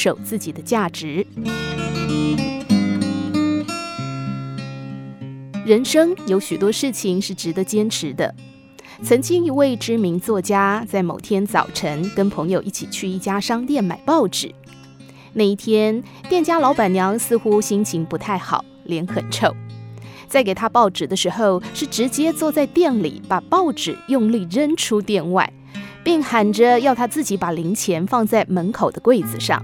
守自己的价值。人生有许多事情是值得坚持的。曾经一位知名作家在某天早晨跟朋友一起去一家商店买报纸。那一天，店家老板娘似乎心情不太好，脸很臭。在给他报纸的时候，是直接坐在店里，把报纸用力扔出店外，并喊着要他自己把零钱放在门口的柜子上。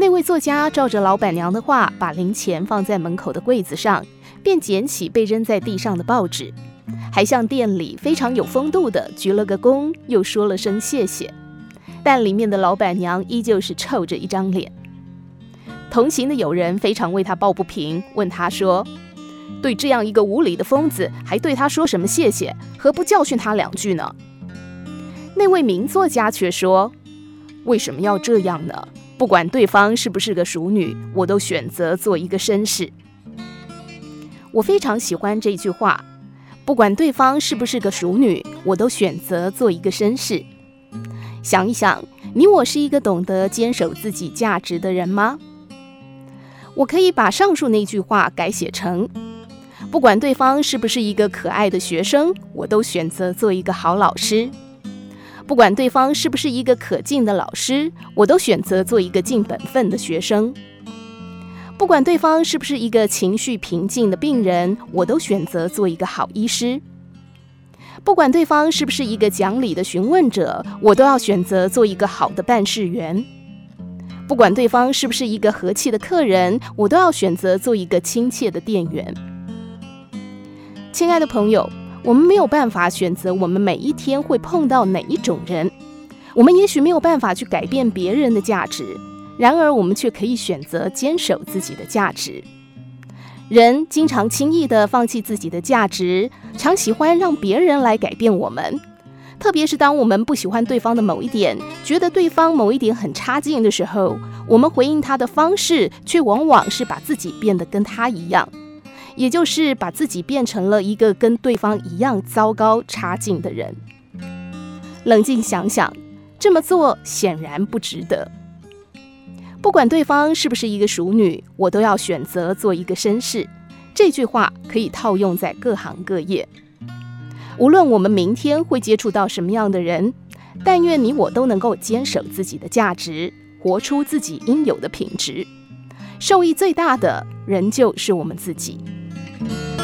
那位作家照着老板娘的话，把零钱放在门口的柜子上。便捡起被扔在地上的报纸，还向店里非常有风度地鞠了个躬，又说了声谢谢。但里面的老板娘依旧是臭着一张脸。同行的友人非常为他抱不平，问他说：“对这样一个无礼的疯子，还对他说什么谢谢？何不教训他两句呢？”那位名作家却说：“为什么要这样呢？不管对方是不是个熟女，我都选择做一个绅士。”我非常喜欢这句话，不管对方是不是个熟女，我都选择做一个绅士。想一想，你我是一个懂得坚守自己价值的人吗？我可以把上述那句话改写成：不管对方是不是一个可爱的学生，我都选择做一个好老师；不管对方是不是一个可敬的老师，我都选择做一个尽本分的学生。不管对方是不是一个情绪平静的病人，我都选择做一个好医师；不管对方是不是一个讲理的询问者，我都要选择做一个好的办事员；不管对方是不是一个和气的客人，我都要选择做一个亲切的店员。亲爱的朋友，我们没有办法选择我们每一天会碰到哪一种人，我们也许没有办法去改变别人的价值。然而，我们却可以选择坚守自己的价值。人经常轻易地放弃自己的价值，常喜欢让别人来改变我们。特别是当我们不喜欢对方的某一点，觉得对方某一点很差劲的时候，我们回应他的方式却往往是把自己变得跟他一样，也就是把自己变成了一个跟对方一样糟糕差劲的人。冷静想想，这么做显然不值得。不管对方是不是一个熟女，我都要选择做一个绅士。这句话可以套用在各行各业。无论我们明天会接触到什么样的人，但愿你我都能够坚守自己的价值，活出自己应有的品质。受益最大的，仍旧是我们自己。thank you